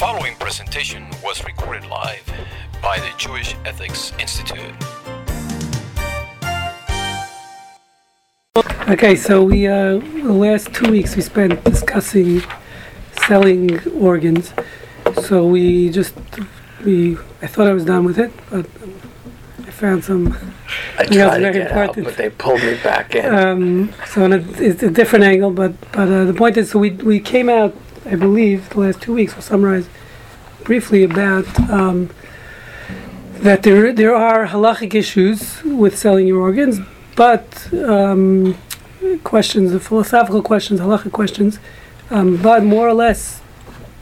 following presentation was recorded live by the Jewish Ethics Institute. Okay, so we uh, the last two weeks we spent discussing selling organs. So we just we I thought I was done with it, but I found some. I Yeah, tried to very get out, important. but they pulled me back in. Um, so on a, it's a different angle, but but uh, the point is, so we we came out, I believe, the last two weeks. We'll summarize briefly about um, that there there are halachic issues with selling your organs, but um, questions, philosophical questions, halachic questions, um, but more or less,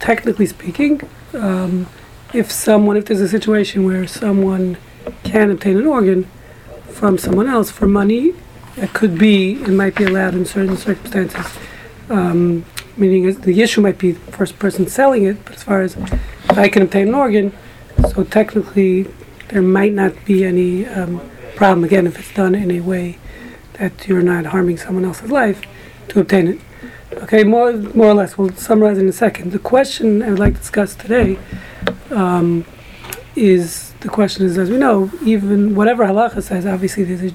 technically speaking, um, if someone, if there's a situation where someone can obtain an organ from someone else for money, it could be, it might be allowed in certain circumstances. Um, meaning the issue might be the first person selling it, but as far as I can obtain an organ, so technically there might not be any um, problem again if it's done in a way that you're not harming someone else's life to obtain it. Okay, more more or less. We'll summarize in a second. The question I would like to discuss today um, is the question is, as we know, even whatever halacha says, obviously there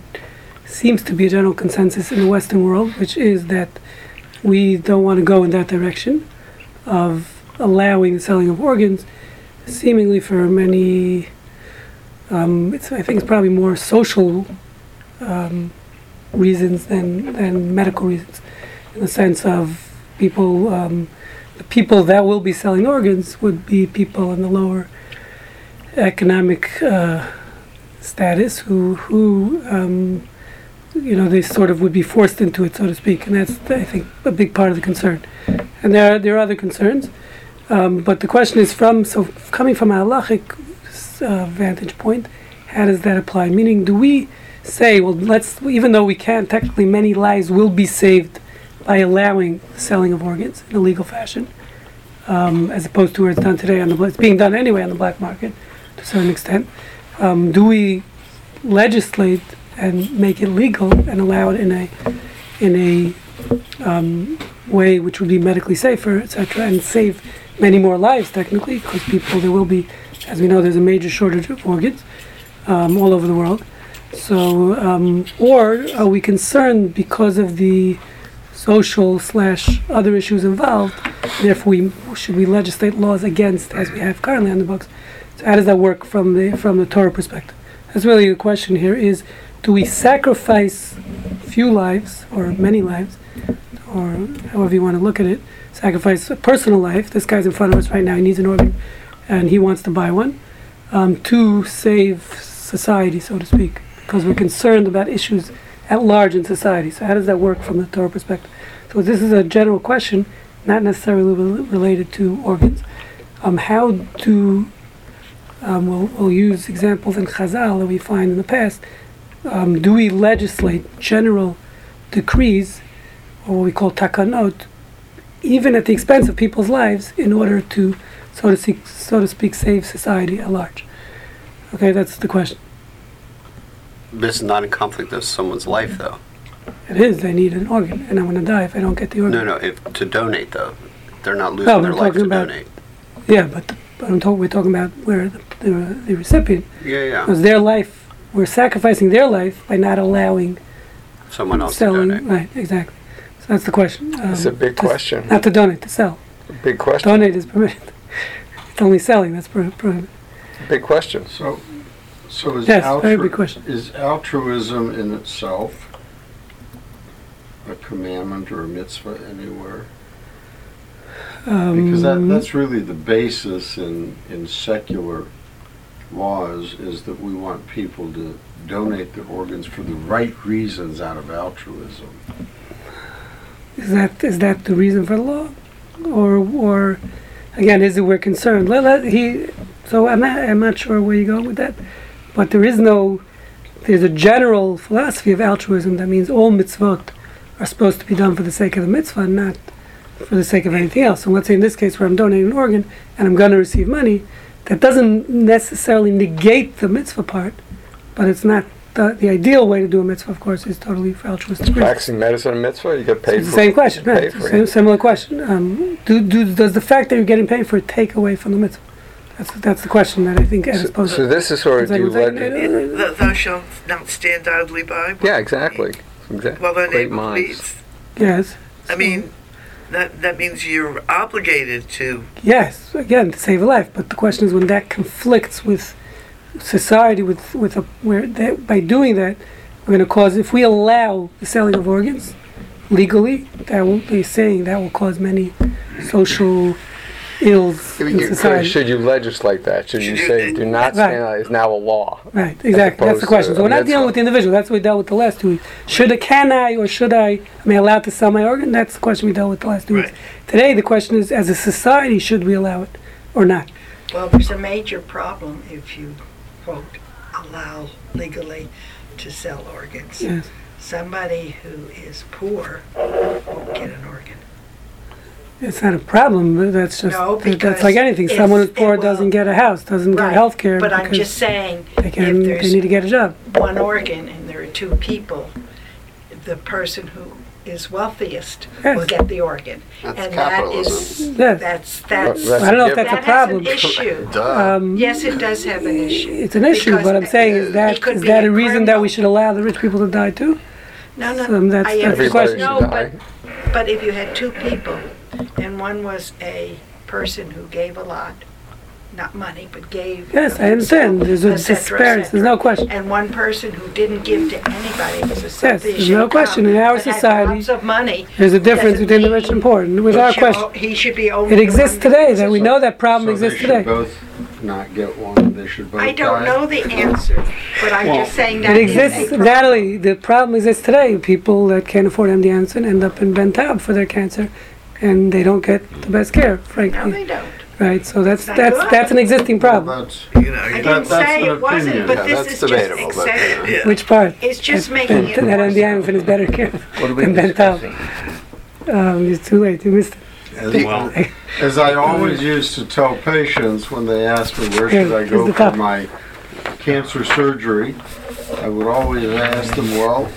seems to be a general consensus in the Western world, which is that we don't want to go in that direction of allowing the selling of organs, seemingly for many. Um, it's, I think it's probably more social um, reasons than than medical reasons, in the sense of people. Um, the people that will be selling organs would be people in the lower economic uh, status who who um, you know they sort of would be forced into it, so to speak, and that's I think a big part of the concern. And there are there are other concerns, um, but the question is from so coming from a halachic uh, vantage point, how does that apply? Meaning, do we say, well, let's even though we can't technically, many lives will be saved by allowing selling of organs in a legal fashion, um, as opposed to where it's done today on the it's being done anyway on the black market to a certain extent. Um, do we legislate and make it legal and allow it in a in a um, way which would be medically safer, etc., and save many more lives technically, because people there will be, as we know, there's a major shortage of organs um, all over the world. So, um, or are we concerned because of the social slash other issues involved? Therefore, we should we legislate laws against, as we have currently on the books. So, how does that work from the from the Torah perspective? That's really the question here: is do we sacrifice few lives or many lives, or however you want to look at it, sacrifice a personal life? This guy's in front of us right now; he needs an organ, and he wants to buy one um, to save society, so to speak, because we're concerned about issues at large in society. So, how does that work from the Torah perspective? So, this is a general question, not necessarily rel- related to organs. Um, how do um, we'll, we'll use examples in Chazal that we find in the past. Um, do we legislate general decrees, or what we call takanot, even at the expense of people's lives, in order to, so to speak, so to speak, save society at large? Okay, that's the question. This is not in conflict with someone's life, though. It is. They need an organ, and I'm going to die if I don't get the organ. No, no. If to donate, though, they're not losing No, their life to talking about- donate. Yeah, but, but I'm talking. We're talking about where the, the, the recipient, Yeah, yeah. because their life, we're sacrificing their life by not allowing Someone else to selling. donate. Right, exactly. So that's the question. Um, It's a big to- question. Not to donate, to sell. Big question. Donate is permitted. It's only selling that's pro- prohibited. Big question. So, so is, Yes, very big altru- question. is altruism in itself a commandment or a mitzvah anywhere? Because that, Um, that's really the basis in, in secular laws is that we want people to donate their organs for the right reasons out of altruism. Is that is that the reason for the law, or or again is it we're concerned? Let, let, he so I'm not I'm not sure where you go with that, but there is no there's a general philosophy of altruism that means all mitzvot are supposed to be done for the sake of the mitzvah, not for the sake of anything else. So let's say in this case where I'm donating an organ and I'm going to receive money, that doesn't necessarily negate the mitzvah part, but it's not the, the ideal way to do a mitzvah, of course, is totally for altruistic reasons. Practicing medicine and mitzvah, you get paid It's for the same question, Pay right? for Same, similar question. Um, do, do, does the fact that you're getting paid for it take away from the mitzvah? That's, that's the question that I think Ed is So, posing. so this is sort of It's like, do it's like, leg- uh, Thou shalt not stand idly by. Yeah, exactly. Exactly. While thy Great neighbor minds. bleeds. yes. I mean, that that means you're obligated to. Yes, again, to save a life. But the question is when that conflicts with society, with with a, where that, by doing that, we're going to cause. If we allow the selling of organs legally, that will be saying that will cause many social ills Yeah, but in you're- society. Should you legislate that? Should you say do not Right. stand is now a law? Right, exactly. That's the question. So we're not dealing with the individual. That's what we dealt with the last two weeks. Should I, can I, or should I? Am I allowed to sell my organ? That's the question we dealt with the last two weeks. Today, the question is, as a society, should we allow it or not? Well, there's a major problem if you, quote, allow legally to sell organs. Yes. Somebody who is poor won't get an organ. It's not a problem. but That's just No, that- that's like anything. Someone who's poor it will- doesn't get a house, doesn't Right, get health care But I'm because just saying, they can. if They need to get a job. one organ and there are two people, the person who is wealthiest will Yes. get the organ. That's And that capitalism. is, Yes. that's, That's that's, I don't know if a that's a that has an problem. issue. Duh. Um, Yes, it does have an issue. It's an issue, Because but I'm saying is it that could is be that a a reason that criminal. we should allow the rich people to die too? No, no, So that's- I that's the understand. question. No, but, but if you had two people, and one was a person who gave a lot, not money, but gave. Yes, I understand. There's a et disparity. There's no question. And one person who didn't give to anybody, it was a there's no question. In our but society, of money. There's a difference doesn't between the rich mean and poor. And with he our should question, o- He should be only. it the exists one today. That we know that problem So exists they today. both not get one, they should both die? I don't know the answer, but I'm just saying that It is exists, a problem. Natalie. The problem exists today. People that can't afford MD Anderson end up in Ben Taub for their cancer, and they don't get the best care, No, frankly. they don't. Right. So that's Not that's good. that's an existing Well, problem. that's, You know, I you didn't that's say an it wasn't, opinion. but Yeah, this that's is just debatable, but, accepted. yeah. Which part? It's just That- making it that more MD Anderson is better care What are we than Ben Taub. discussing? Um, it's too late. You missed it. as, Well, as I always used to tell patients when they ask me where Here, should I here's go the for top. my cancer surgery, I would always ask them, well,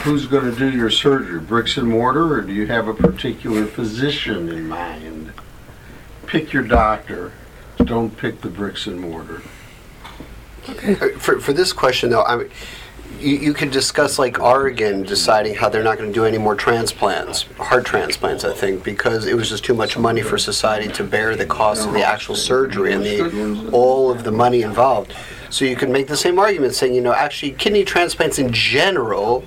who's going to do your surgery, bricks and mortar, or do you have a particular physician in mind? Pick your doctor. Don't pick the bricks and mortar. Uh, For, for this question though, I mean, you, you could discuss like Oregon deciding how they're not going to do any more transplants, heart transplants, I think, because it was just too much money for society to bear the cost of the actual surgery and the, all of the money involved. So you could make the same argument saying, you know, actually kidney transplants in general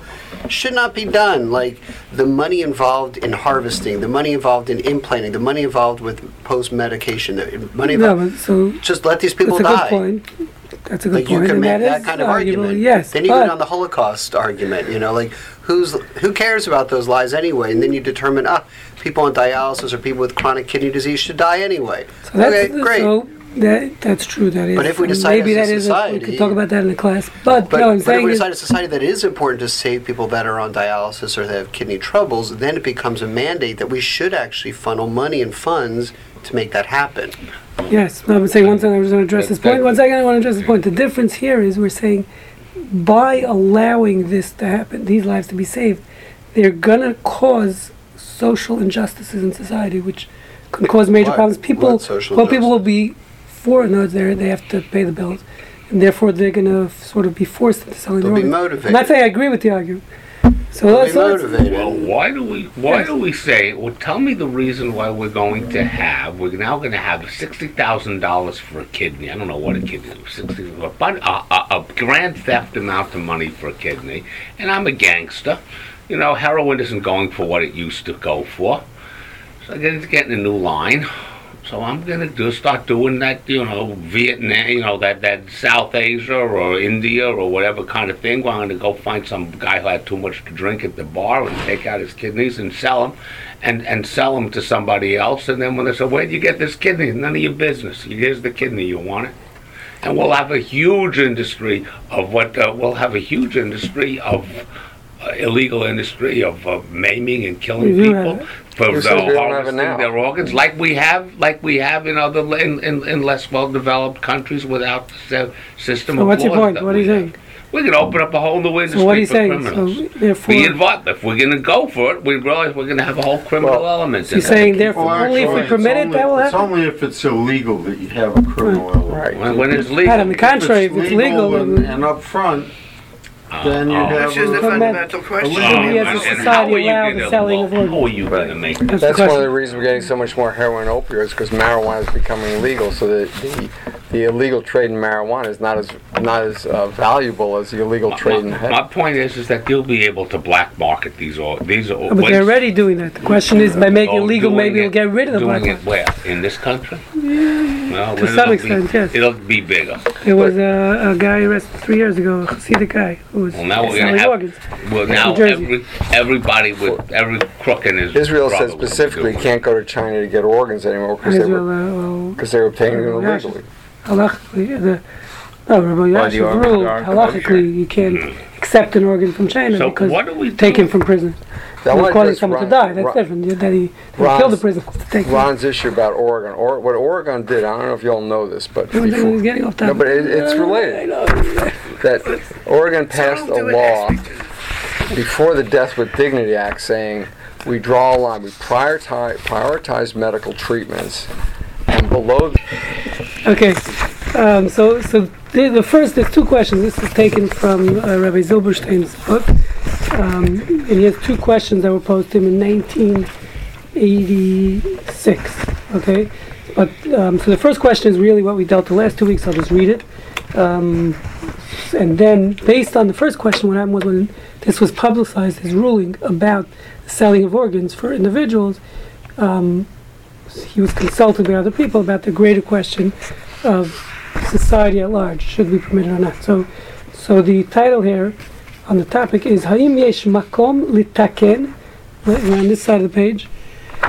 should not be done. Like the money involved in harvesting, the money involved in implanting, the money involved with post medication, the money No, so Just let these people die. that's a die. good point. That's a good Like you can and make that is kind of argument. Yes, Then you go down the Holocaust argument. You know, like who's who cares about those lies anyway? And then you determine, ah, people on dialysis or people with chronic kidney disease should die anyway. so that's okay, great. so that that's true. That is. But if we and decide maybe as a that is we society- could talk about that in the class. But, but, no, I'm but if we decide as a society that it is important to save people that are on dialysis or that have kidney troubles, then it becomes a mandate that we should actually funnel money and funds to make that happen. Yes, no, I'm saying one thing. I was going to address this point. One second, I want to address this point. The difference here is we're saying by allowing this to happen, these lives to be saved, they're going to cause social injustices in society, which can cause major What? problems. People, What social well, people will be for no, they they have to pay the bills, and therefore they're going to sort of be forced into selling They'll be organs. motivated. I'm not saying I agree with the argument. So They'll let's, be let's motivated. Well, why do we why Yes. do we say? Well, tell me the reason why we're going to have. We're now going to have sixty thousand dollars for a kidney. I don't know what a kidney is. Sixty, but a, a, a grand theft amount of money for a kidney. And I'm a gangster. You know, heroin isn't going for what it used to go for. So again, it's getting a new line. So I'm gonna do start doing that, you know, Vietnam, you know, that that South Asia or India or whatever kind of thing. Where I'm gonna go find some guy who had too much to drink at the bar and take out his kidneys and sell them, and and sell them to somebody else. And then when they say, "Where'd you get this kidney?" None of your business. Here's the kidney. You want it? And we'll have a huge industry of what uh, we'll have a huge industry of. Uh, illegal industry of uh, maiming and killing We do people it. for the says we don't have it harvesting their organs, like we have, like we have in other in, in, in less well developed countries without the system So of what's your point? What do you we have. think? We can open up a whole new industry So what are you for saying? criminals. So therefore, Be involved. If we're gonna go for it, we realize we're gonna have a whole criminal Well, element. you're saying therefore Well, only if we permit it's it, that will only- It's only if it's illegal that you have a criminal element. Right. when, when it's legal. on the contrary, if it's legal, and, then and upfront, Uh, then you oh. have Which is the a- fundamental question. legal- Oh, we as a and- and society how are you allow the gonna selling of organs? How are you gonna make That's That's one of the reasons we're getting so much more heroin and opioids because marijuana is becoming legal. So that the the illegal trade in marijuana is not as not as uh, valuable as the illegal trade in My, heroin. my point is, is that you'll be able to black market these. Or these are. Oh, But they're already doing that. The question is, by making it Oh, legal, maybe it- we'll get rid of the black Doing market. it where? In this country? Well, To some extent, be, yes. It'll be bigger. There was a, a guy arrested three years ago, a the guy, who was Well, now we're gonna have. organs. Well, now every, everybody with every crook in his. Israel brother said specifically doing can't go to China to get organs anymore because they Israel, were uh, well, because they were obtaining them Yeah. illegally. Halachically, the, no, Rabbi Why Yashiv you ruled, halachically, you can't accept an organ from China So because what do we do? taken from prison. Now, Not what causing does someone to die, that's Ron- different. You- That he, he killed the prison to take them. Ron's issue about Oregon, or what Oregon did, I don't know if you all know this, but No, no, before, he's getting off no, but it, it's I related. know. That Oregon passed a Don't do it law before the Death with Dignity Act saying we draw a line, we prioritize, prioritize medical treatments, and below Okay, um, so so the, the first there's two questions. This is taken from uh, Rabbi Zilberstein's book, um, and he has two questions that were posed to him in 1986. Okay, but um, so the first question is really what we dealt the last two weeks. I'll just read it, um, and then based on the first question, what happened was when this was publicized, his ruling about selling of organs for individuals. Um, he was consulted by other people about the greater question of society at large. Should we permit it or not? So, so the title here on the topic is Haim Yesh Makom Litaken. We're on this side of the page.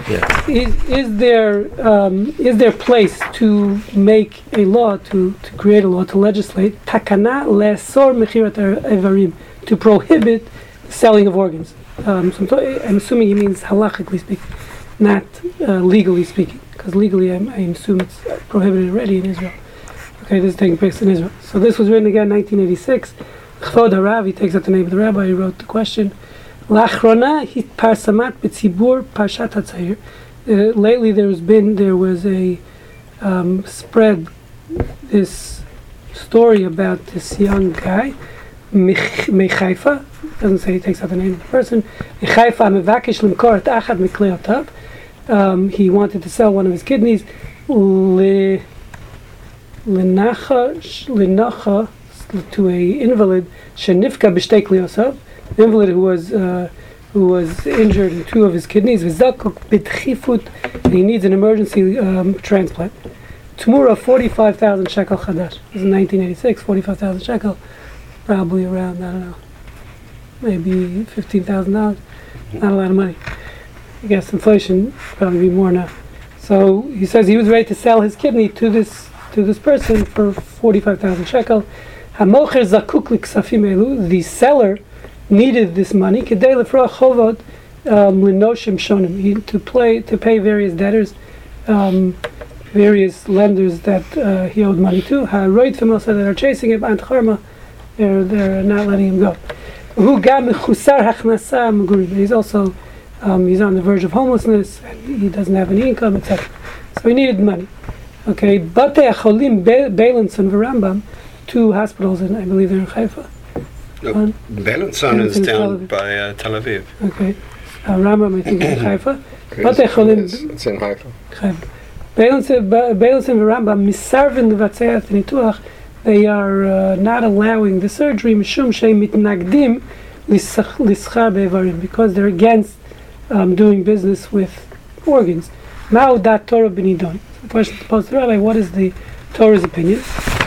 Yeah. Is, is there um, is there place to make a law to, to create a law to legislate takana lesor mechirat evarim to prohibit selling of organs? Um, so I'm, to- I'm assuming he means halachically speaking, not uh, legally speaking, because legally I'm, I assume it's prohibited already in Israel. Okay, this is taking place in Israel. So this was written again in 1986. Chvod he takes out the name of the rabbi he wrote the question. Lachrona hitparsamat b'tzibur parshat. Uh, lately there's been, there was a um, spread, this story about this young guy, Mechaifa, doesn't say he takes out the name of the person. Mechaifa mevakish limkor et achad mikleotav. Um, he wanted to sell one of his kidneys. Linacha, linacha to a invalid shenifka b'shtei an invalid who was uh, who was injured in two of his kidneys, and he needs an emergency um, transplant. Tamura, 45,000 shekel chadash. This is 1986, 45,000 shekel, probably around, I don't know, maybe $15,000. Not a lot of money. I guess inflation probably be more now. So he says he was ready to sell his kidney to this to this person for 45,000 shekel. Hamocher zakuk liksafim elu. The seller needed this money. Kedei lefra chovot um, shonim. To play to pay various debtors, um, various lenders that uh, he owed money to. Haroit familsa that are chasing him. Ant charma, they're they're not letting him go. He's also um, he's on the verge of homelessness and he doesn't have any income, etc. So he needed money. Okay, Bate Acholim Beilinson Rambam, two hospitals in I believe they're in Haifa. One. Belenson is Belenson, down by uh, Tel Aviv. Okay, uh, Rambam I think is in Haifa. Bate it's, Acholim it's in Haifa. Beilinson Beilinson Rambam Misarvin Levatzei Nituach. They are uh, not allowing the surgery mishum sheim mitnagdim lischar be'evarim because they're against um, doing business with organs. Mao dat Torah benidon. The question posed to rabbi: What is the Torah's opinion?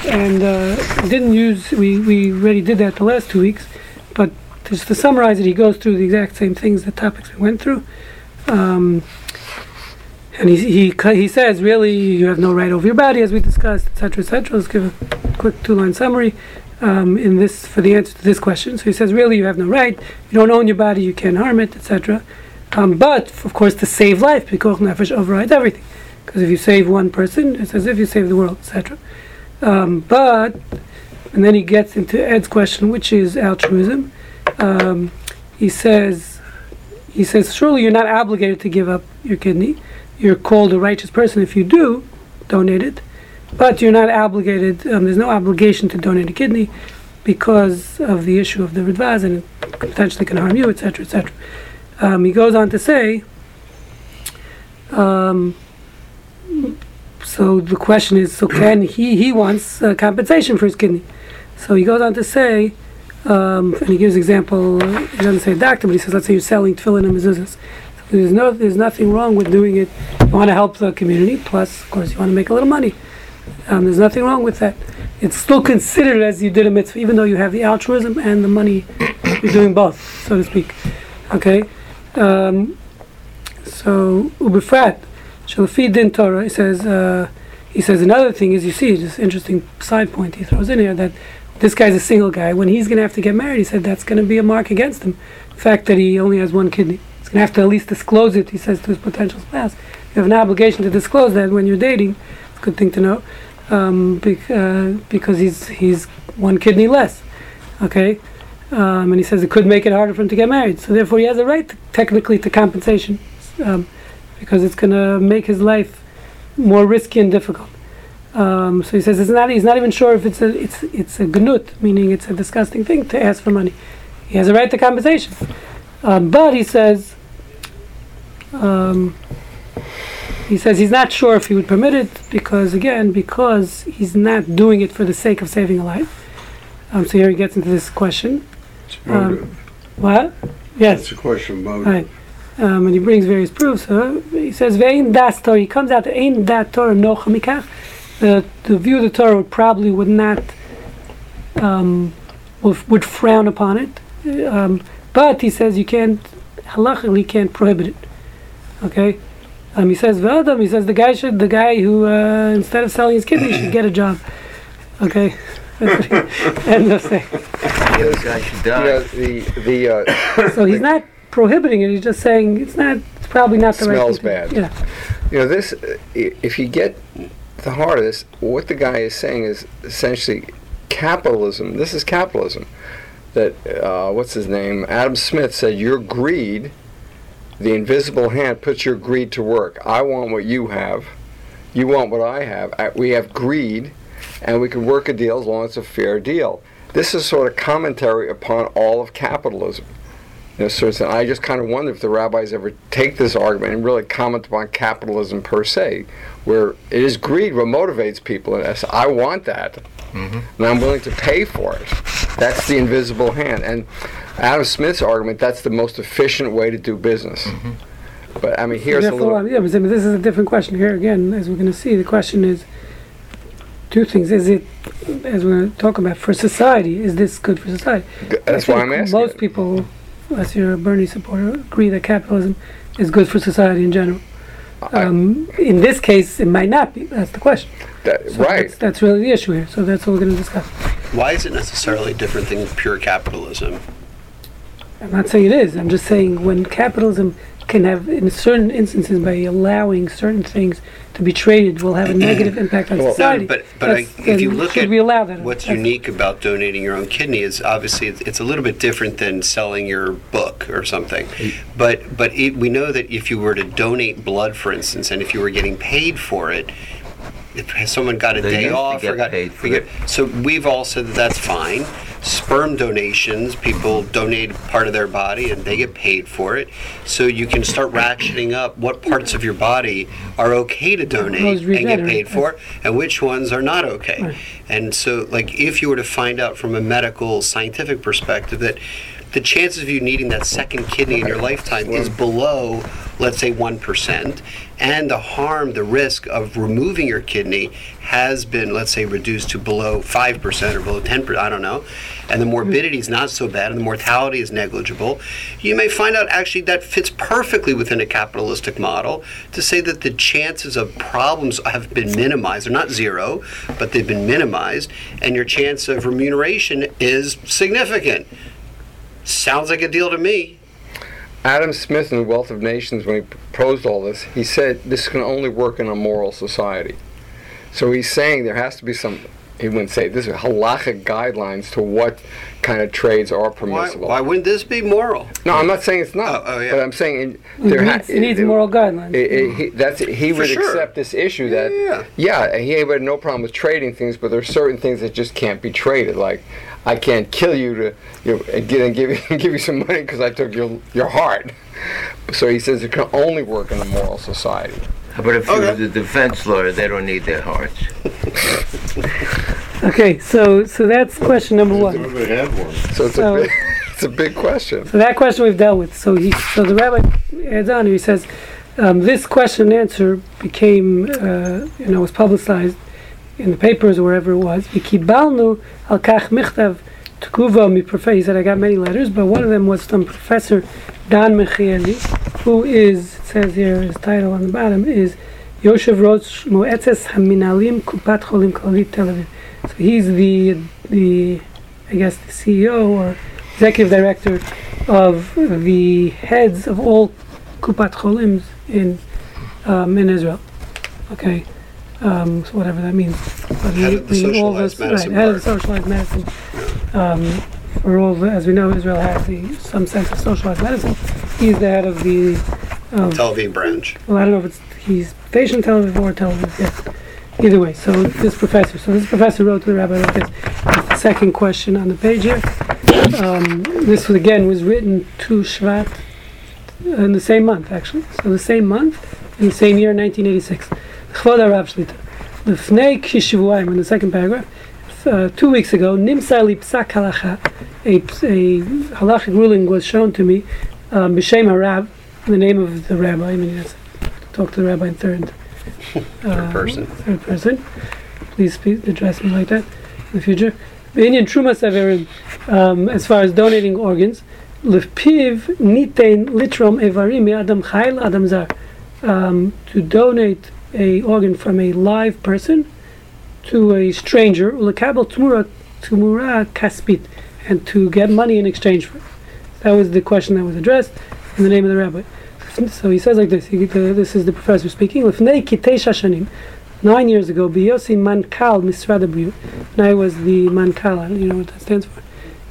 And uh, didn't use. We we already did that the last two weeks, but just to summarize it, he goes through the exact same things, the topics we went through. Um, and he, he he says really you have no right over your body as we discussed etc etc let's give a quick two-line summary um, in this for the answer to this question so he says really you have no right you don't own your body you can't harm it etc um, but of course to save life because nefesh overrides everything because if you save one person it's as if you save the world etc um, but and then he gets into Ed's question, which is altruism. Um, he says, he says, surely you're not obligated to give up your kidney. You're called a righteous person if you do donate it, but you're not obligated. Um, there's no obligation to donate a kidney because of the issue of the Radbaz and it potentially can harm you, etc., etc. Um, he goes on to say, um, so the question is, so can he, he wants uh, compensation for his kidney. So he goes on to say, um, and he gives example, he doesn't say doctor, but he says, let's say you're selling tefillin and mezuzahs. So there's no, there's nothing wrong with doing it. You want to help the community, plus, of course, you want to make a little money. Um, there's nothing wrong with that. It's still considered as you did a mitzvah, even though you have the altruism and the money. You're doing both, so to speak. Okay. Um, so ubefrat, shalafi din Torah. He says. Uh, he says another thing is you see this interesting side point he throws in here that this guy's a single guy. When he's going to have to get married, he said that's going to be a mark against him. The fact that he only has one kidney. He's going to have to at least disclose it. He says to his potential spouse. You have an obligation to disclose that when you're dating. It's a good thing to know um, bec- uh, because he's he's one kidney less. Okay, um, and he says it could make it harder for him to get married. So therefore, he has a right to, technically to compensation um, because it's going to make his life more risky and difficult. Um, so he says it's not. He's not even sure if it's a it's it's a gnut, meaning it's a disgusting thing to ask for money. He has a right to compensation, um, but he says. Um, he says he's not sure if he would permit it because again because he's not doing it for the sake of saving a life. Um, so here he gets into this question. Um, what? Yes. It's a question motive. Right. Um, and he brings various proofs. He says, "Ve'in das Torah." He comes out to "Ein dat Torah nocha mikach." The the view of the Torah would probably would not um, would, would frown upon it, um, but he says you can't halachically can't prohibit it. Okay. Um, he says "V'adam." He says the guy should the guy who uh, instead of selling his kidney should get a job. Okay. End of saying. The other guy should die. the the uh, So he's not prohibiting it. He's just saying it's not. It's probably not the Smells right. thing to- bad. Yeah. you know this. uh, If you get the heart of this, what the guy is saying is essentially capitalism. This is capitalism. That uh, what's his name? Adam Smith said, "Your greed, the invisible hand, puts your greed to work. I want what you have. You want what I have. I, we have greed, and we can work a deal as long as it's a fair deal." This is sort of commentary upon all of capitalism. You know, so I just kind of wonder if the rabbis ever take this argument and really comment upon capitalism per se, where it is greed what motivates people. And it's, I want that, mm-hmm. and I'm willing to pay for it. That's the invisible hand. And Adam Smith's argument, that's the most efficient way to do business. Mm-hmm. But I mean, here's a little. yeah, but this is a different question here again. As we're going to see, the question is two things: Is it, as we're talking about, for society? Is this good for society? That's I why I'm asking. Most people, unless you're a Bernie supporter, agree that capitalism is good for society in general. I- Um, in this case, it might not be. That's the question. that- So right. That's, that's really the issue here. So that's what we're going to discuss. Why is it necessarily different than pure capitalism? I'm not saying it is. I'm just saying when capitalism can have, in certain instances, by allowing certain things to be traded, will have a negative impact on Well- No, society. but but I, if you look at we allow that? what's That's- unique about donating your own kidney is obviously it's, it's a little bit different than selling your book or something. But but it, we know that if you were to donate blood, for instance, and if you were getting paid for it. If someone got a They day off or got paid for we it. so we've all said that that's fine. Sperm donations, people donate part of their body and they get paid for it. So you can start ratcheting up what parts of your body are okay to donate and get paid for, and which ones are not okay. And so, like, if you were to find out from a medical, scientific perspective that the chances of you needing that second kidney in your lifetime is below, let's say, 1%, and the harm, the risk of removing your kidney has been, let's say, reduced to below 5% or below 10%, I don't know, and the morbidity is not so bad and the mortality is negligible, you may find out actually that fits perfectly within a capitalistic model to say that the chances of problems have been minimized. They're not zero, but they've been minimized, and your chance of remuneration is significant. Sounds like a deal to me. Adam Smith in The Wealth of Nations, when he proposed all this, he said this can only work in a moral society. So he's saying there has to be some he wouldn't say this is halachic guidelines to what kind of trades are permissible. why wouldn't this be moral? No, I'm not saying it's not. Oh, oh, yeah. But I'm saying in, It there ha- needs, it needs moral guidelines. it- it- he, that's he For would sure. accept this issue that Yeah, yeah, yeah, he had no problem with trading things, but there's certain things that just can't be traded. Like I can't kill you to you know, and get and give you give you some money because I took your your heart. So he says it can only work in a moral society. But if Okay. you're the defense lawyer, they don't need their hearts. Okay, so so that's question number one. Everybody had one. So it's So- a big, it's a big question. So that question we've dealt with. So he, so the rabbi adds on. He says, um, this question and answer became, uh, you know, was publicized in the papers or wherever it was. Al kach He said I got many letters, but one of them was from Professor Dan Michaeli, who is it says here his title on the bottom is Yoshev Rosh Moetzes Haminalim Kupat Cholim Klalit Tel Aviv. So he's the the I guess the CEO or executive director of the heads of all Kupat Cholims in um, in Israel. Okay, um, so whatever that means. But Head of the all socialized those- medicine right, head of the socialized medicine. Um, for all, the, as we know, Israel has the, some sense of socialized medicine. He's the head of the. Of, Tel Aviv branch. well, I don't know if it's he's patient Tel Aviv or Tel Aviv. Yes. Either way, so this professor, so this professor wrote to the rabbi like this. It's the second question on the page here. Um, this was again was written to Shvat in the same month, actually. So the same month in the same year, 1986. Chvod Arav Shlita. Lefnei Kishivuayim in the second paragraph. Uh, two weeks ago, Nimsar li psak halacha, a, a halachic ruling was shown to me, um, b'shem harav, in the name of the rabbi. I mean, yes, talk to the rabbi in third, uh, person. Third person. Please address me like that in the future. Indian truma severim, um, as far as donating organs, lepiv nitein litrom evarim adam chayil adam zar, um, to donate a organ from a live person to a stranger, ulekabel tumura tumura kaspit, and to get money in exchange for it. That was the question that was addressed in the name of the rabbi. So he says like this. He, the, this is the professor speaking. Lefnei kitesha shanim, nine years ago, biyosi mankal misrad habriyut. And I was the mankal. You know what that stands for.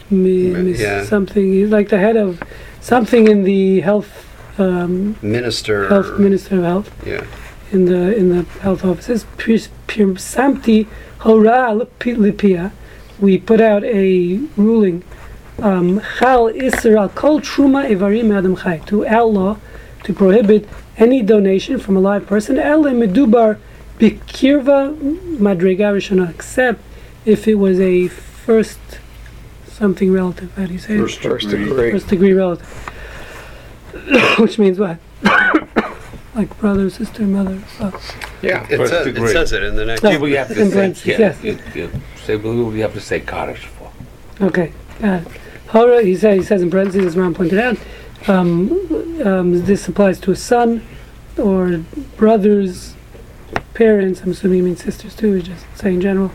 Mi, mis- yeah. Something. He's like the head of something in the health. Um, Minister. health minister of health Yeah. In the in the health offices. Pir- Pirsamti hora lipia. We put out a ruling. Um, Chal isra al kol truma evarim adam chai to outlaw, to prohibit any donation from a live person. Ele medubar bikirva madrega rishona, except if it was a first something relative. How do you say it? First First degree. degree. First degree relative. Which means what? Like brother, sister, mother. So. Yeah. It First says, it degree. says it in the next. No. Yeah, but you have to In say, parentheses, yeah, yes. you, you say, well, you have to say Kaddish for. Okay. Uh, Hora, he says, he says in parentheses, as Ron pointed out, um, um, this applies to a son or brothers, parents. I'm assuming he means sisters too. He's just saying general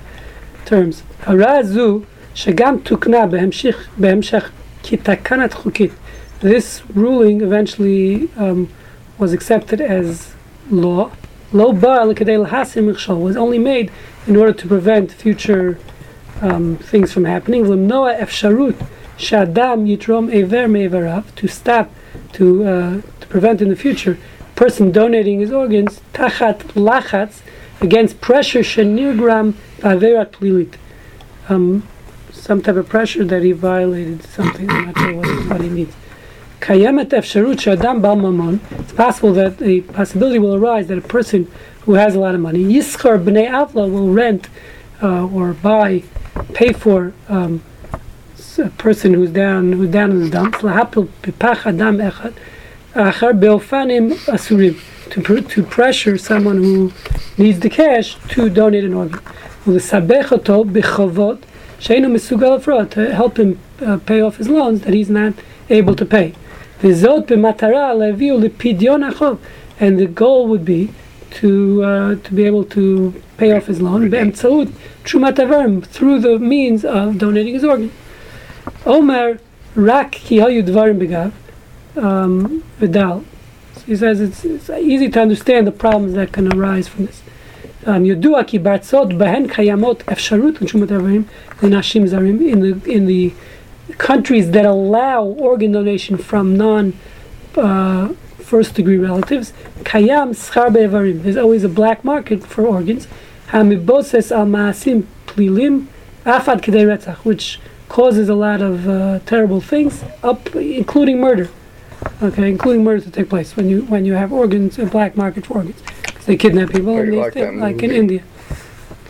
terms. Harazu shagam tukna behemshich behemshech kitakanat chukit. This ruling eventually um, was accepted as law. Lo ba was only made in order to prevent future um, things from happening. Limnoa efsharut shadam yitrom ever me'everav to stop, to uh, to prevent in the future, person donating his organs tachat lachatz against pressure shenirgram ba'averat plilit. Um, some type of pressure that he violated something. I'm not sure what, what he means. Kayemet bal mamon. It's possible that a possibility will arise that a person who has a lot of money, yischar b'nei avla, will rent uh, or buy, pay for um, a person who's down who's down in the dumps. Lahapil adam echad achar beofanim asurim to to pressure someone who needs the cash to donate an organ. To help him uh, pay off his loans that he's not able to pay. And the goal would be to uh, to be able to pay off his loan through the means of donating his organ. Omer rak ki hayu dvarim begav vidal. He says it's, it's, easy to understand the problems that can arise from this. Um, in the in the countries that allow organ donation from non uh, first degree relatives, kayam schar be'evarim. There's always a black market for organs. Hamiboses al maasim plilim afad which causes a lot of uh, terrible things, up including murder. Okay, including murder to take place when you when you have organs a black market for organs. They kidnap people and they like, like in India,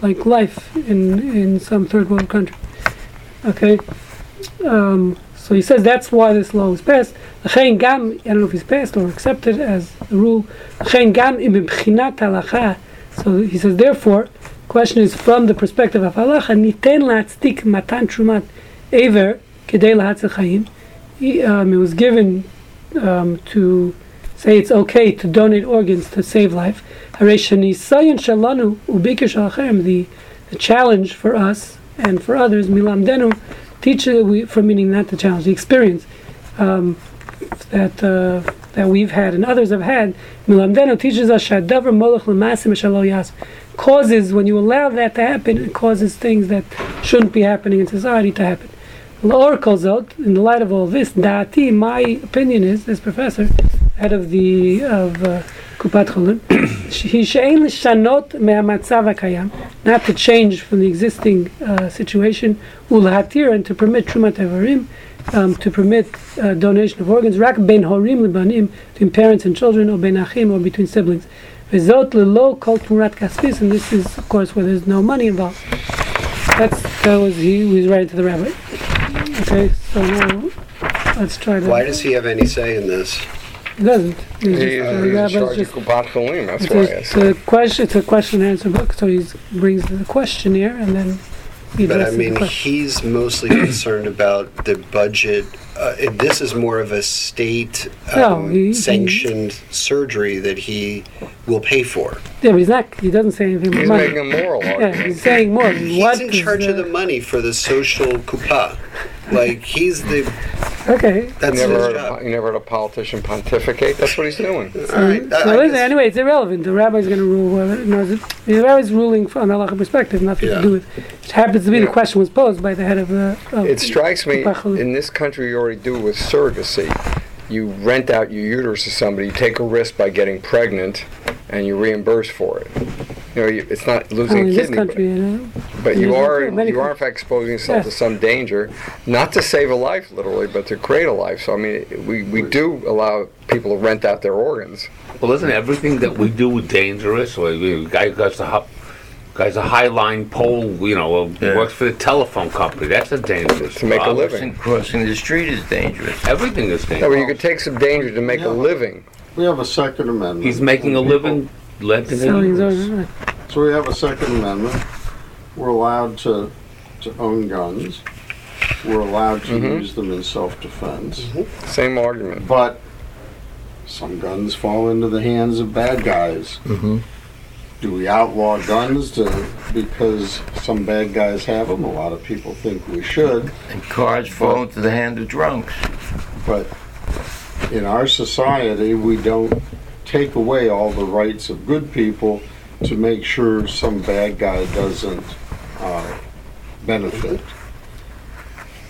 like life in in some third world country. Okay. Um, so he says that's why this law was passed. L'chein gam, I don't know if it's passed or accepted as a rule. L'chein gam ibimchinat halacha. So he says therefore, question is from the perspective of halacha. Niten la'atztik matan trumat ever kedei la'atzil chayim. Um, it was given um, to say it's okay to donate organs to save life. The, the challenge for us and for others, milam denu teach we, from meaning not the challenge, the experience um, that uh, that we've had and others have had. Milamdeno teaches us shadavar molech l'masim causes when you allow that to happen, it causes things that shouldn't be happening in society to happen. L'or out in the light of all this, dati, my opinion is, this professor, head of the of uh, Kupat Cholim, he שאין לשנות מהמצב הקיים, not to change from the existing uh, situation, ולהתיר and to permit תרומת איברים, um, to permit uh, donation of organs, רק בין הורים לבנים, between parents and children, or בין אחים, or between siblings. וזאת ללא כל תמורת כספית, and this is, of course, where there's no money involved. That's, that was, he was writing to the rabbi. Okay, so now, let's try to. Why does he have any say in this? He doesn't. He's He just, is uh, in charge just- Kupat Cholim, that's it's why I a, it's a question. It's a question and answer book. So he brings the question here, and then he But I mean, he's mostly concerned about the budget. Uh, this is more of a state No, um, he- he- sanctioned surgery that he will pay for. Yeah, but he's not. He doesn't say anything about He's making a moral argument. yeah, argument. he's saying more. He's what in is, charge of uh, the money for the social coupa. Like he's the. Okay. You That's never, his heard job. a, you never heard a politician pontificate? That's what he's doing. All right. I- So I listen, anyway, it's irrelevant. The rabbi's going to rule whether it knows it. The rabbi's ruling from a halacha perspective, nothing Yeah. to do with. It happens to be Yeah. the question was posed by the head of the. Of It strikes me, in this country, you already do with surrogacy. You rent out your uterus to somebody, you take a risk by getting pregnant, and you reimburse for it. You know, you, it's not Oh, losing in a kidney, country, you know. but, but you are you are in fact exposing yourself Yes. to some danger, not to save a life literally, but to create a life. So I mean, we, we do allow people to rent out their organs. Well, isn't everything that we do dangerous? Or the guy goes to hu- guy's a high line pole, you know, uh, Yeah. works for the telephone company. That's a dangerous To make a job. living. Crossing, crossing the street is dangerous. Everything is No, dangerous. but you could take some danger to make Yeah. a living. We have a Second Amendment. He's making a living. Let Selling his So we have a Second Amendment. We're allowed to, to own guns. We're allowed to Mhm. use them in self-defense. Same argument. But some guns fall into the hands of bad guys. Do we outlaw guns to, because some bad guys have them? A lot of people think we should. And cars fall into the hand of drunks. But in our society, we don't take away all the rights of good people to make sure some bad guy doesn't uh, benefit.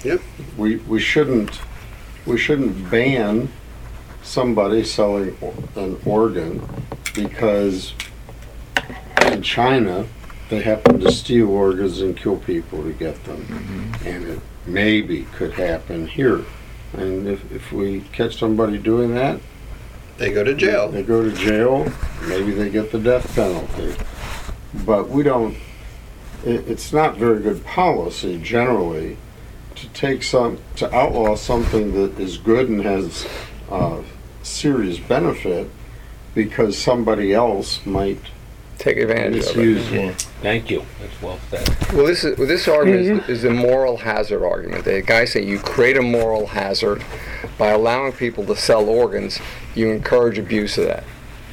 Yep. We, we shouldn't, we shouldn't ban somebody selling an organ because in China, they happen to steal organs and kill people to get them. And it maybe could happen here. And if, if we catch somebody doing that, They go to jail. they go to jail, maybe they get the death penalty. But we don't, it, it's not very good policy generally to take some, to outlaw something that is good and has, uh, serious benefit because somebody else might Take advantage of it. misuse it. Yeah. Thank you. That's well said. Well, this is well, this argument Yeah, is, is a moral hazard argument. The guy say you create a moral hazard by allowing people to sell organs. You encourage abuse of that.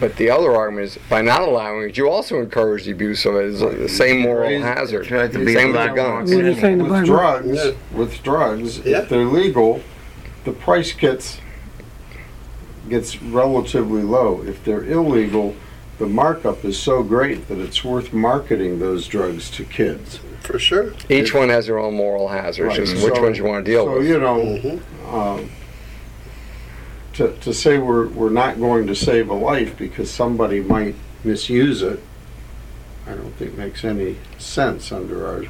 But the other argument is by not allowing it, you also encourage the abuse of it. It's like the same moral Raise- hazard. Try to be Same with black the guns. What are you saying? The With Bible? drugs, Yeah. with drugs, Yeah. if they're legal, the price gets gets relatively low. If they're illegal, the markup is so great that it's worth marketing those drugs to kids. For sure. Each one has their own moral hazards, Right, just which ones you want to deal So, with. you know, Mhm. um, to, to say we're, we're not going to save a life because somebody might misuse it, I don't think makes any sense under our,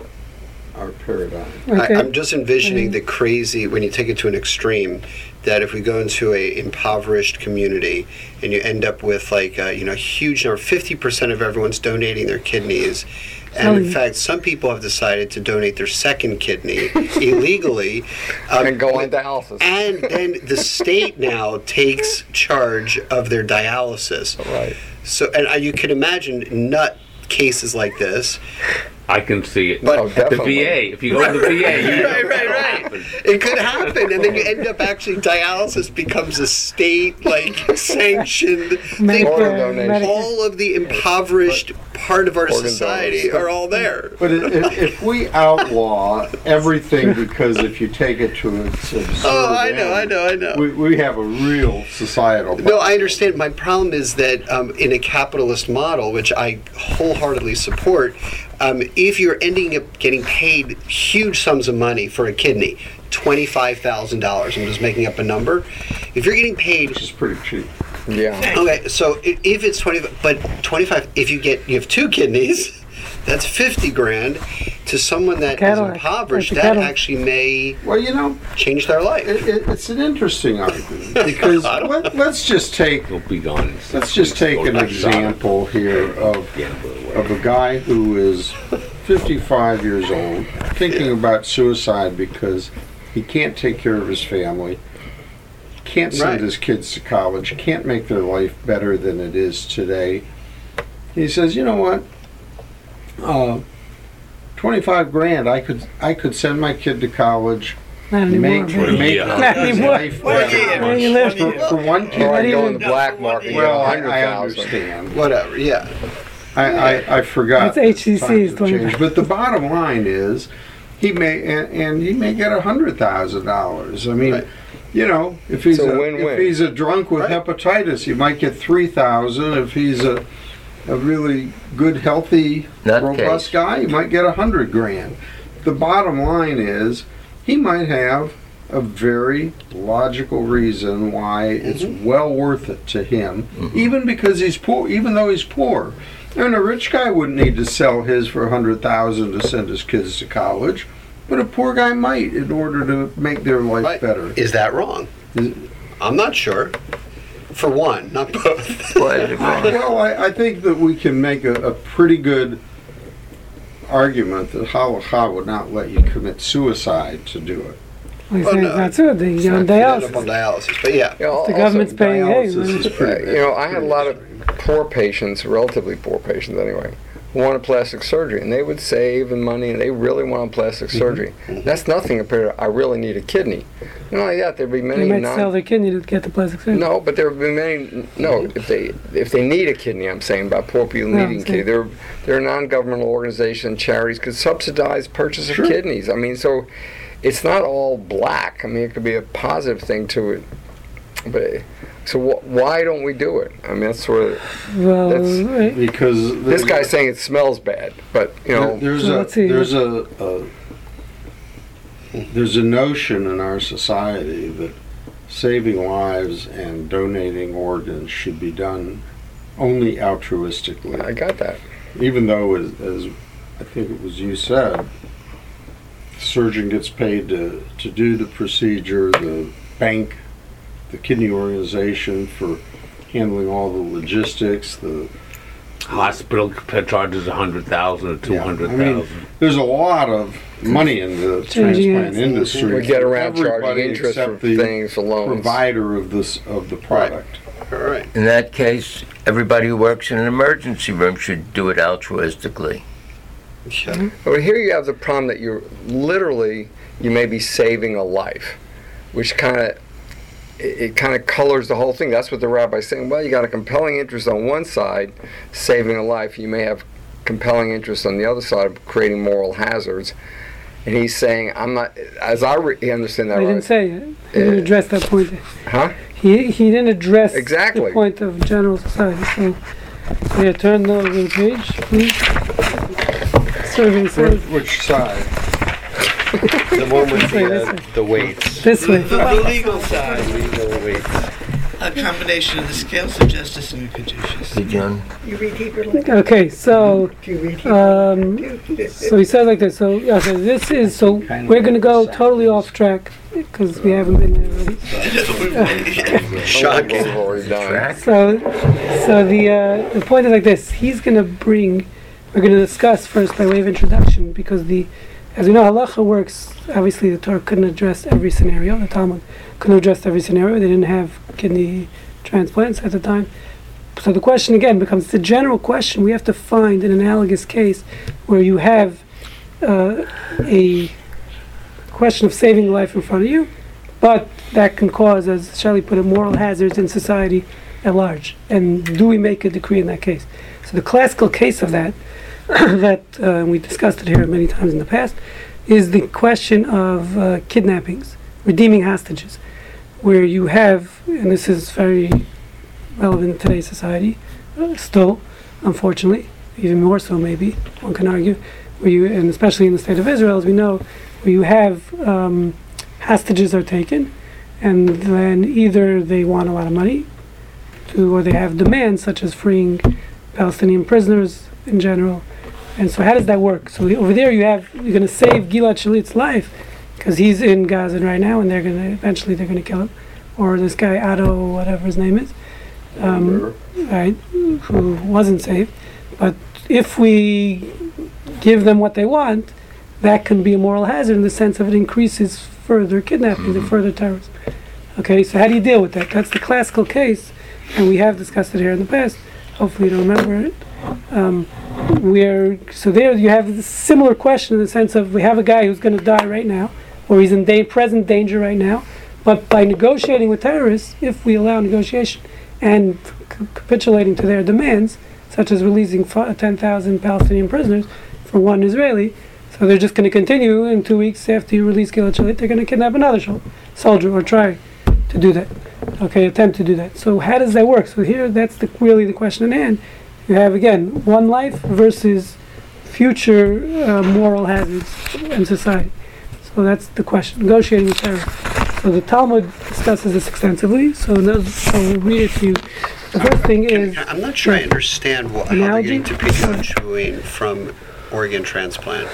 our paradigm. I, Okay. I'm just envisioning the crazy when you take it to an extreme. That if we go into a impoverished community and you end up with like a, you know a huge number, fifty percent of everyone's donating their kidneys, and in Selling. fact some people have decided to donate their second kidney illegally, um, and go on dialysis. and then the state now takes charge of their dialysis. Right. So and uh, you can imagine nut cases like this. I can see it. But- Oh, At the. VA, if you go to the VA, you Right, right, right. It could happen, and then you end up actually dialysis becomes a state like sanctioned thing. Organ Medicare, donation. All of the impoverished part of our Organ society donors. are all there. But i- i- if we outlaw everything because if you take it to its absurd Oh, I know, I know, I know. We, we have a real societal. Problem. No, I understand. My problem is that um, in a capitalist model, which I wholeheartedly support, um, if you're ending up getting paid huge sums of money for a kidney, twenty-five thousand dollars. I'm just making up a number. If you're getting paid Which is pretty cheap. Yeah. Okay, so if it's twenty, but twenty-five, if you get you have two kidneys, that's fifty grand. To someone that is impoverished, that Cadillac. actually may Well, you know, change their life. it, it, it's an interesting argument because let, let's just take You'll be gone. in let's just weeks. take Go an back to example here of Gamble away. of a guy who is 55 years old, thinking about suicide because he can't take care of his family, can't send Right. his kids to college, can't make their life better than it is today. He says, "You know what? Uh, 25 grand. I could I could send my kid to college, Not anymore. make man. make Yeah. his Not life One better." year. Where you live? For, for one kid, Or I Not go even- in the black market well, a I, hundred I understand. Whatever, yeah. I, I, I forgot. It's HCC's times have 25. changed. But the bottom line is, he may and, and he may get a hundred thousand dollars. I mean, Right. You know, if he's a a, win-win. if he's a drunk with Right. hepatitis, he might get three thousand. If he's a a really good, healthy, Nutcase. robust guy, he might get a hundred grand. The bottom line is, he might have a very logical reason why it's mm-hmm. well worth it to him, mm-hmm. even because he's poor, even though he's poor. And a rich guy wouldn't need to sell his for a hundred thousand to send his kids to college, but a poor guy might in order to make their life Right. better. Is that wrong? Is- I'm not sure. For one, not both. Why is it wrong? Well, I, I think that we can make a, a pretty good argument that halacha would not let you commit suicide to do it. Well, Oh, saying no. it's not so. They It's on not- end up on dialysis. dialysis, but yeah. You know, The also, government's paying. Hey, Dialysis is uh, pretty you know, I had a lot of poor patients, relatively poor patients anyway, who wanted plastic surgery, and they would save and money, and they really wanted plastic Mm-hmm. surgery. That's nothing compared to I really need a kidney. Not only that, there'd be they many might non- sell their kidney to get the plastic surgery. No, but there have been many. No, if they if they need a kidney, I'm saying about poor people No, needing kidney. There there are non-governmental organizations, charities could subsidize purchase of kidneys. I mean, so it's not all black. I mean, it could be a positive thing to it. But so wh- why don't we do it? I mean, that's sort of Well, That's- right. Because this guy's saying it smells bad, but you There- know, there's So a let's see. there's a, a there's a notion in our society that saving lives and donating organs should be done only altruistically. I got that. even though, as, as I think it was you said, the surgeon gets paid to, to do the procedure, the bank, the kidney organization for handling all the logistics, the Hospital charges a hundred thousand or two Yeah, I mean, thousand. there's a lot of money in the transplant industry. We get around charging Everybody interest for except the things for loans. provider of this of the product. All right. In that case, everybody who works in an emergency room should do it altruistically. Yeah. But here you have the problem that you're literally you may be saving a life, which kind of it, it kind of colors the whole thing. That's what the rabbi's saying. Well, you got a compelling interest on one side, saving a life. You may have compelling interest on the other side of creating moral hazards. And he's saying, I'm not, as I re- understand that I didn't say it. He didn't Uh, address that point. Huh? He, he didn't address Exactly. the point of general society. So Yeah, turn over the page, please. Survey Which, says which side? The one with This the, uh, the weights. this The, way. the legal side, Legal weights. a combination of the scales of justice and the caduceus. Hey, John. You read Hebrew like Okay, so you read Hebrew. um, so he said like this. So okay, this is so we're gonna go totally off track because we haven't been there already. Shocking. We've already done. Track? So, so the uh, the point is like this. He's going to bring. We're going to discuss first by way of introduction because the, as we know, halacha works. Obviously, the Torah couldn't address every scenario. The Talmud couldn't address every scenario. They didn't have kidney transplants at the time. So the question again becomes the general question. We have to find an analogous case where you have uh, a question of saving life in front of you, but that can cause, as Shelley put it, moral hazards in society at large. And do we make a decree in that case? So the classical case of that, that uh, we discussed it here many times in the past, is the question of uh, kidnappings, redeeming hostages, where you have, and this is very relevant in today's society, uh, still, unfortunately, even more so maybe, one can argue, where you, and especially in the state of Israel, as we know, where you have um, hostages are taken, and then either they want a lot of money, to, or they have demands such as freeing Palestinian prisoners in general. And so, how does that work? So over there, you have you're going to save Gilad Shalit's life because he's in Gaza right now, and they're going to eventually they're going to kill him, or this guy Otto, whatever his name is, um, right, who wasn't saved. But if we give them what they want, that can be a moral hazard in the sense of it increases further kidnappings and further terrorism. Okay, so how do you deal with that? That's the classical case, and we have discussed it here in the past. Hopefully, you don't remember it. Um, where so there you have a similar question in the sense of we have a guy who's going to die right now, or he's in da- present danger right now, but by negotiating with terrorists, if we allow negotiation and c- capitulating to their demands, such as releasing fi- 10,000 Palestinian prisoners for one Israeli, so they're just going to continue in two weeks after you release Gilad Shalit, they're going to kidnap another shol- soldier or try to do that. Okay, attempt to do that. So how does that work? So here, that's the, really the question at hand. You have again one life versus future uh, moral hazards in society. So that's the question. Negotiating with terror. So the Talmud discusses this extensively. So, so we'll read it to you. The first thing is I'm not sure I understand what, how they're getting to chewing from organ transplant.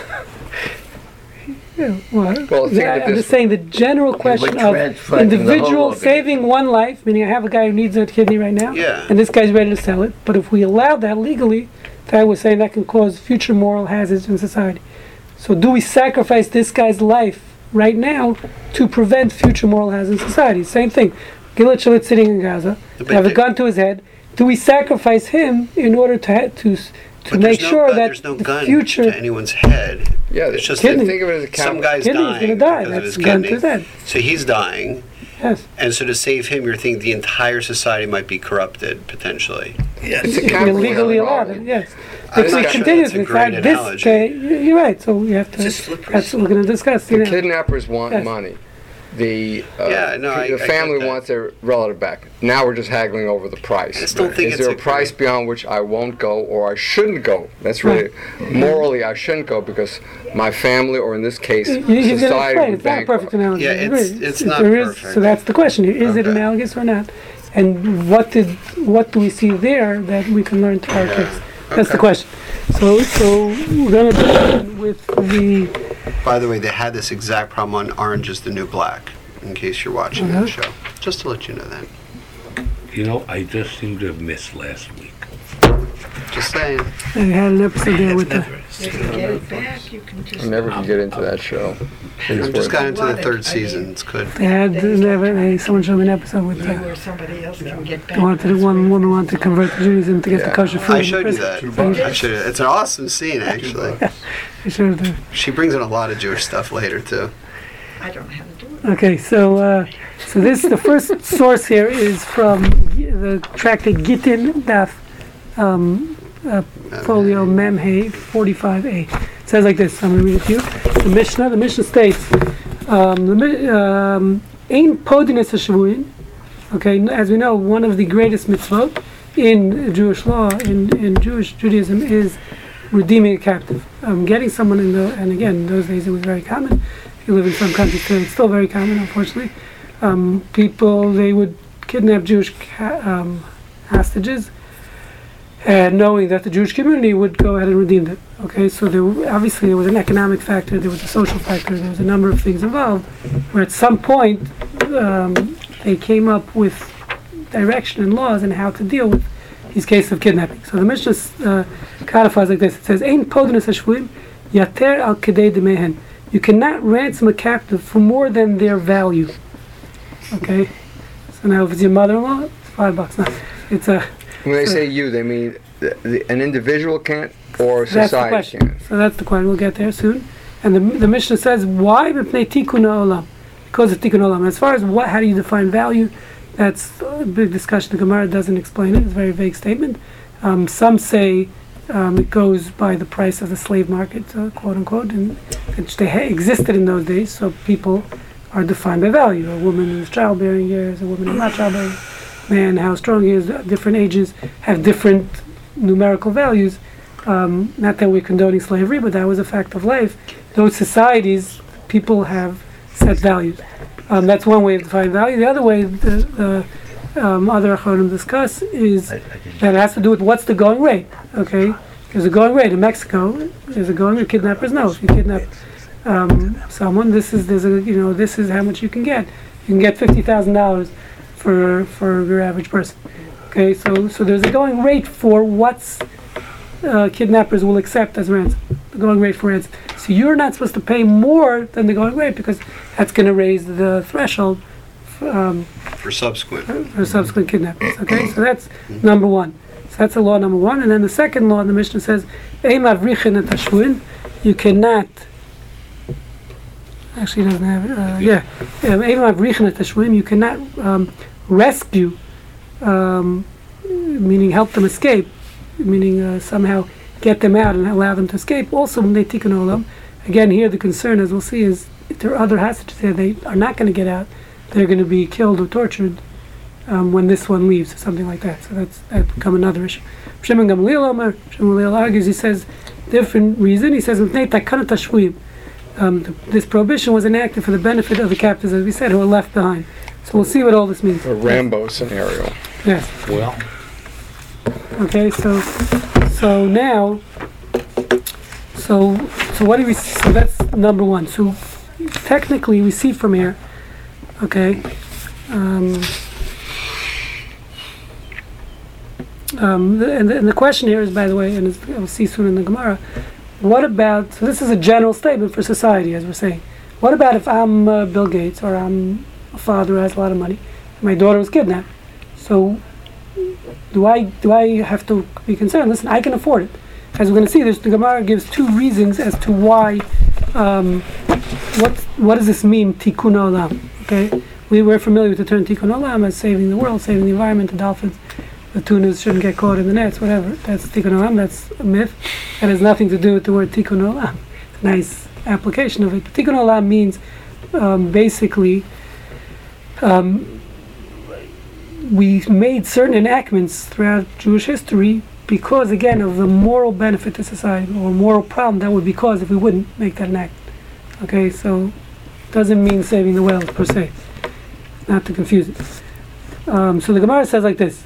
Yeah, well, Well, yeah, I'm just saying the general question of transplanting the whole individual saving one life, meaning I have a guy who needs a kidney right now, Yeah. and this guy's ready to sell it. But if we allow that legally, Ty was saying that can cause future moral hazards in society. So do we sacrifice this guy's life right now to prevent future moral hazards in society? Same thing. Gilad Shalit sitting in Gaza, have a gun to his head. Do we sacrifice him in order to ha- to to But make no sure gun, that there's no the gun future to anyone's head. Yeah, It's just Kidney. think of it as a some guy's kidney dying going to die? because of his a gun to kidney. his head. So he's dying, Yes. and so to save him, you're thinking the entire society might be corrupted potentially. Yes. It's a We capitalism legally allowed yes. I'm If we not sure a to great decide this, analogy. okay, you- you're right, so we have to, It's a slippery that's what we're gonna discuss, The know. kidnappers want Yes. money. The uh, Yeah, no, I- the I family that. wants their relative back. Now we're just haggling over the price. I just don't think Is there a a price beyond which I won't go or I shouldn't go? That's really morally I shouldn't go because my family or in this case You- you- society explain, would it's not a perfect analogy. Yeah, I it's- it's not there is- perfect. So that's the question, here. is it analogous or not? And what did, what do we see there that we can learn to our case? That's the question. So, so we're gonna begin with the, By the way, they had this exact problem on Orange is the New Black, in case you're watching Uh-huh. that show. Just to let you know that. You know, I just seem to have missed last week. Just saying. they had an episode there with the, If you get it back, you can just. I never can get into that show. We It's just got into the third season. It's good. they had, they have- they- someone showed me an episode with You the, somebody else can get back. they wanted, That's one right. woman wanted to convert to Judaism to get the Yeah. kosher food. I in showed you prison. that. I showed you. It's an awesome scene, actually. They showed the- She brings in a lot of Jewish stuff later too. I don't know how to do it. Okay, so uh, so this the first source here is from G- the tractate Gittin Daf um, uh, folio Memhe 45a. It says like this. I'm going to read it to you. The Mishnah. The Mishnah states, um, the mi- um, "Ein podines hashavuin." Okay, as we know, one of the greatest mitzvot in Jewish law, in, in Jewish Judaism, is redeeming a captive. Um, getting someone in the, and again, in those days it was very common. If you live in some countries today, it's still very common, unfortunately. Um, people, they would kidnap Jewish ca- um, hostages, and knowing that the Jewish community would go ahead and redeem them. Okay, so there obviously there was an economic factor, there was a social factor, there was a number of things involved. Where at some point um, they came up with direction and laws and how to deal with these cases of kidnapping. So the Mishnah uh, codifies like this: It says, "Ein podnus hashvuim yater al kedei demehen." You cannot ransom a captive for more than their value. Okay, so now if it's your mother-in-law, it's five bucks. No, it's a When they say you, they mean the, the, an individual can't or that's the society question. can't. So that's the question. We'll get there soon. And the, the Mishnah says, why mipnei tikkun olam? Because of tikkun olam. As far as what, how do you define value? That's a big discussion. The Gemara doesn't explain it. It's a very vague statement. Um, some say um, it goes by the price of the slave market, uh, quote unquote, and which they ha- existed in those days. So people are defined by value. A woman who's childbearing years, a woman who's not childbearing, man, how strong he is, different ages have different numerical values. Um, not that we're condoning slavery, but that was a fact of life. Those societies, people have set values. Um, that's one way to define value. The other way, the, the um, other Achronim discuss, is that it has to do with what's the going rate. Okay, there's a going rate in Mexico. There's a going rate. Kidnappers know if you kidnap um, someone, this is there's a you know this is how much you can get. You can get fifty thousand dollars for for your average person. Okay, so so there's a going rate for what's uh, kidnappers will accept as ransom. The going rate for ransom. So you're not supposed to pay more than the going rate because that's going to raise the threshold f- um, For subsequent. for subsequent kidnappings. Okay, so that's number one. So that's the law number one. And then the second law in the Mishnah says, "Ein avrichin et. You cannot. Actually, doesn't have it. Uh, yeah, "Ein avrichin et hashvuin." You cannot um, rescue, um, meaning help them escape, meaning uh, somehow get them out and allow them to escape. Also, when they tikkun olam, again here the concern, as we'll see, is if there are other hostages there, they are not going to get out. They're going to be killed or tortured um, when this one leaves, or something like that. So that's that become another issue. Shimon Gamliel argues. He says different reason. He says. Um, th- this prohibition was enacted for the benefit of the captives, as we said, who were left behind. So we'll see what all this means. A Rambo scenario. Yes. Well, Okay. So so now. So so what do we? So that's number one. So technically, we see from here. Okay. Um, um, the, and, the, and the question here is, by the way, and it's, we'll see soon in the Gemara, what about, so this is a general statement for society, as we're saying. What about if I'm uh, Bill Gates or I'm a father who has a lot of money, my daughter was kidnapped? So do I do I have to be concerned? Listen, I can afford it. As we're going to see, the Gemara gives two reasons as to why. Um, what what does this mean, tikkun olam? Okay, we were familiar with the term tikkun olam as saving the world, saving the environment, the dolphins, the tunas shouldn't get caught in the nets, whatever. That's tikkun olam. That's a myth. That has nothing to do with the word tikkun olam. It's a nice application of it. But tikkun olam means um, basically. Um, we made certain enactments throughout Jewish history because, again, of the moral benefit to society or moral problem that would be caused if we wouldn't make that enactment. Okay, so doesn't mean saving the whales per se, not to confuse it. Um, so the Gemara says like this.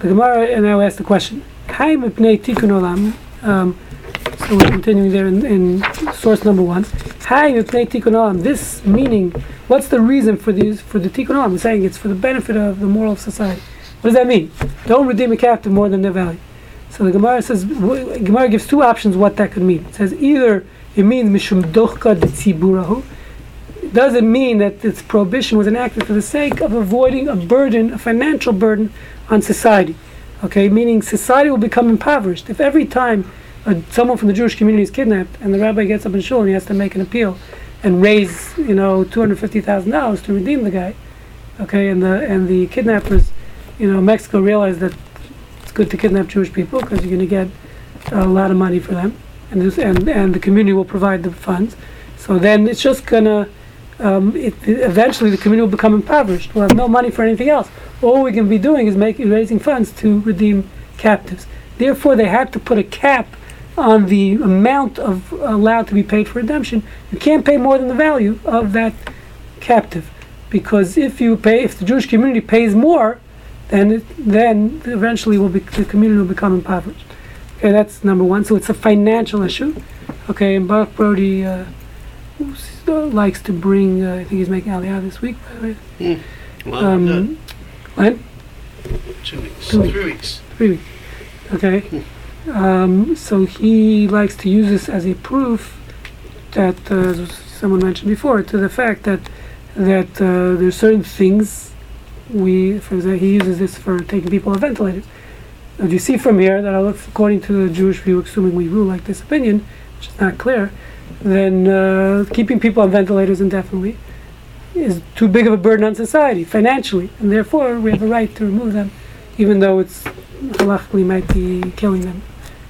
The Gemara now asks the question: Kai mipnei tikkun olam. Um, so we're continuing there in, in source number one. Hi mipnei tikkun olam. This meaning, what's the reason for these for the tikkun olam? I'm saying it's for the benefit of the moral society. What does that mean? Don't redeem a captive more than their value. So the Gemara says, Gemara gives two options what that could mean. It says either it means mishum dochka detziburahu. Does it mean that this prohibition was enacted for the sake of avoiding a burden, a financial burden, on society? Okay, meaning society will become impoverished if every time uh, someone from the Jewish community is kidnapped and the rabbi gets up in shul and he has to make an appeal and raise, you know, two hundred fifty thousand dollars to redeem the guy. Okay, and the and the kidnappers, you know, Mexico realize that it's good to kidnap Jewish people because you're going to get a lot of money for them, and this, and and the community will provide the funds. So then it's just gonna um, it, eventually the community will become impoverished. We'll have no money for anything else. All we can be doing is making raising funds to redeem captives. Therefore, they had to put a cap on the amount of allowed to be paid for redemption. You can't pay more than the value of that captive, because if you pay, if the Jewish community pays more, then it, then eventually will be, the community will become impoverished. Okay, that's number one. So it's a financial issue. Okay, and Baruch Brody uh, likes to bring. Uh, I think he's making Aliyah this week. By the way. Well, Um, when? two weeks, two weeks. three weeks. Three weeks. Okay. Um, so he likes to use this as a proof that, uh, someone mentioned before, to the fact that that uh, there's certain things we, for example, he uses this for taking people off ventilators. As you see from here, that according to the Jewish view, assuming we rule like this opinion, which is not clear, then uh, keeping people on ventilators indefinitely is too big of a burden on society financially, and therefore we have a right to remove them, even though it's halachically might be killing them,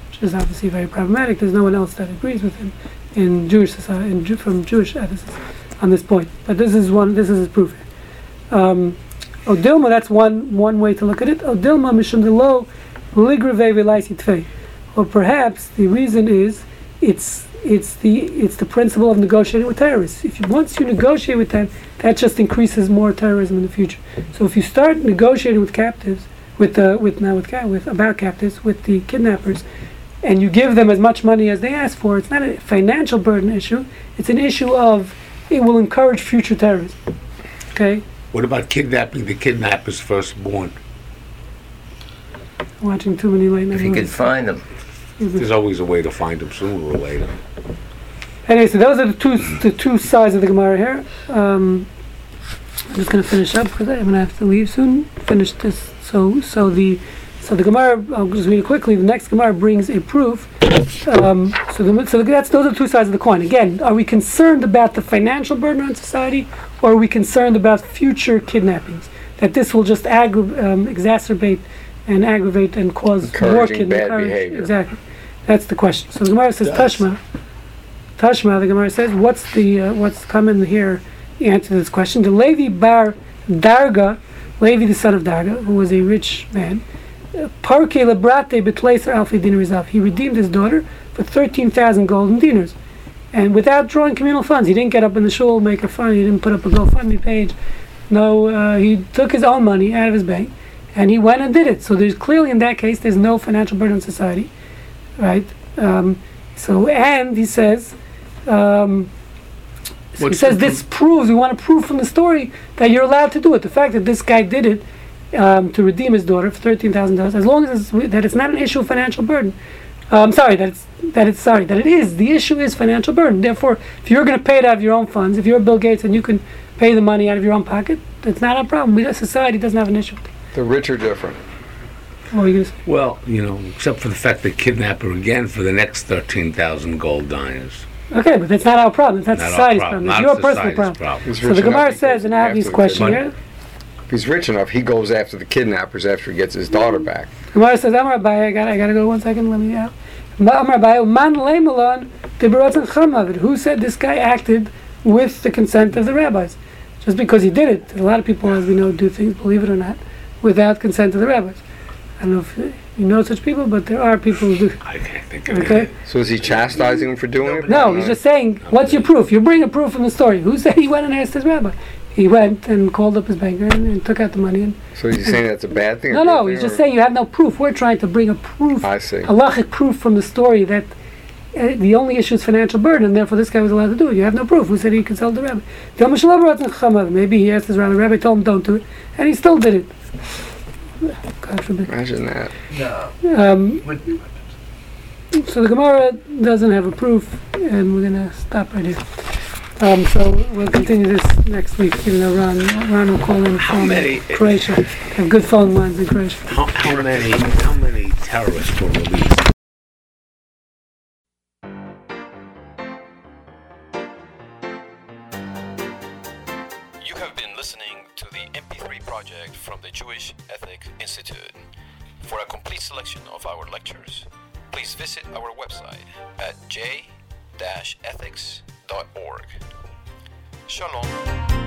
which is obviously very problematic. There's no one else that agrees with him in Jewish society, in Ju- from Jewish ethicists on this point. But this is one. This is his proof. Um, Odilma, that's one one way to look at it. Odilma mishum delo ligrave velaisi tfei. Or perhaps the reason is it's it's the it's the principle of negotiating with terrorists. If you once you negotiate with them, that just increases more terrorism in the future. So if you start negotiating with captives, with uh, with now with with about captives with the kidnappers, and you give them as much money as they ask for, it's not a financial burden issue. It's an issue of it will encourage future terrorism. Okay, What about kidnapping the kidnapper's firstborn? Watching too many late night If you could movies. find them. There's always a way to find them sooner or later. Anyway, so those are the two the two sides of the Gemara here. Um, I'm just gonna finish up because I'm gonna have to leave soon. Finish this. So so the so the Gemara. I'll just read it quickly. The next Gemara brings a proof. Um, so the, so that's those are the two sides of the coin. Again, are we concerned about the financial burden on society, or are we concerned about future kidnappings? That this will just aggra- um, exacerbate and aggravate and cause more Encouraging kidnapping. bad behavior. Exactly. That's the question. So the Gemara says Tashma. Tashma, the Gemara says, what's the uh, what's coming here? The answer to this question: The Levi bar Darga, Levi the son of Darga, who was a rich man, parke lebrate betleiser alfi dinarizav. He redeemed his daughter for thirteen thousand golden dinars, and without drawing communal funds. He didn't get up in the shul, make a fund. He didn't put up a GoFundMe page. No, uh, he took his own money out of his bank, and he went and did it. So there's clearly in that case there's no financial burden on society, right? Um, so and he says. Um, so he says the this proves we want to prove from the story that you're allowed to do it. The fact that this guy did it um, to redeem his daughter for thirteen thousand dollars, as long as it's, that it's not an issue of financial burden. I'm sorry that it's that it's sorry that it is. The issue is financial burden. Therefore, if you're going to pay it out of your own funds, if you're Bill Gates and you can pay the money out of your own pocket, that's not a problem. We, society doesn't have an issue. The rich are different. Oh, what are you going to say? Well, you know, except for the fact that kidnapper again for the next 13,000 gold dinars. Okay, but that's not our problem. That's not, Not our society's problem, problem. It's not your personal problem. problem. So the enough, Gemara says, goes and I have after these the questions kidnappers. here. If he's rich enough, he goes after the kidnappers after he gets his daughter back. Gemara says, Amar Abaye, I got, I got to go one second. Let me uh, out. Amar Abaye, man leimelon tiberotzen chamavid. Who said this guy acted with the consent of the rabbis? Just because he did it. A lot of people, as we know, do things, believe it or not, without consent of the rabbis. I don't know if you know such people, but there are people who do. I can't think of Okay. it. So is he chastising him for doing it? No, he's just saying, what's your proof? You bring a proof from the story. Who said he went and asked his rabbi? He went and called up his banker and, and took out the money. And, So he's saying that's a bad thing? no, no, thing, he's just saying you have no proof. We're trying to bring a proof I see. halachic proof from the story that uh, the only issue is financial burden, and therefore this guy was allowed to do it. You have no proof. Who said he could sell the rabbi? Del Mishalav Ratzon Chamav. Maybe he asked his rabbi. The rabbi told him don't do it, and he still did it. God forbid. Imagine that. Um, so the Gemara doesn't have a proof, and we're gonna stop right here. Um, so we'll continue this next week. Even though Ron, Ron will call in from many- Croatia. Have good phone lines in Croatia. How, how many how many terrorists were released? From the Jewish Ethic Institute. For a complete selection of our lectures, please visit our website at j-ethics.org. Shalom.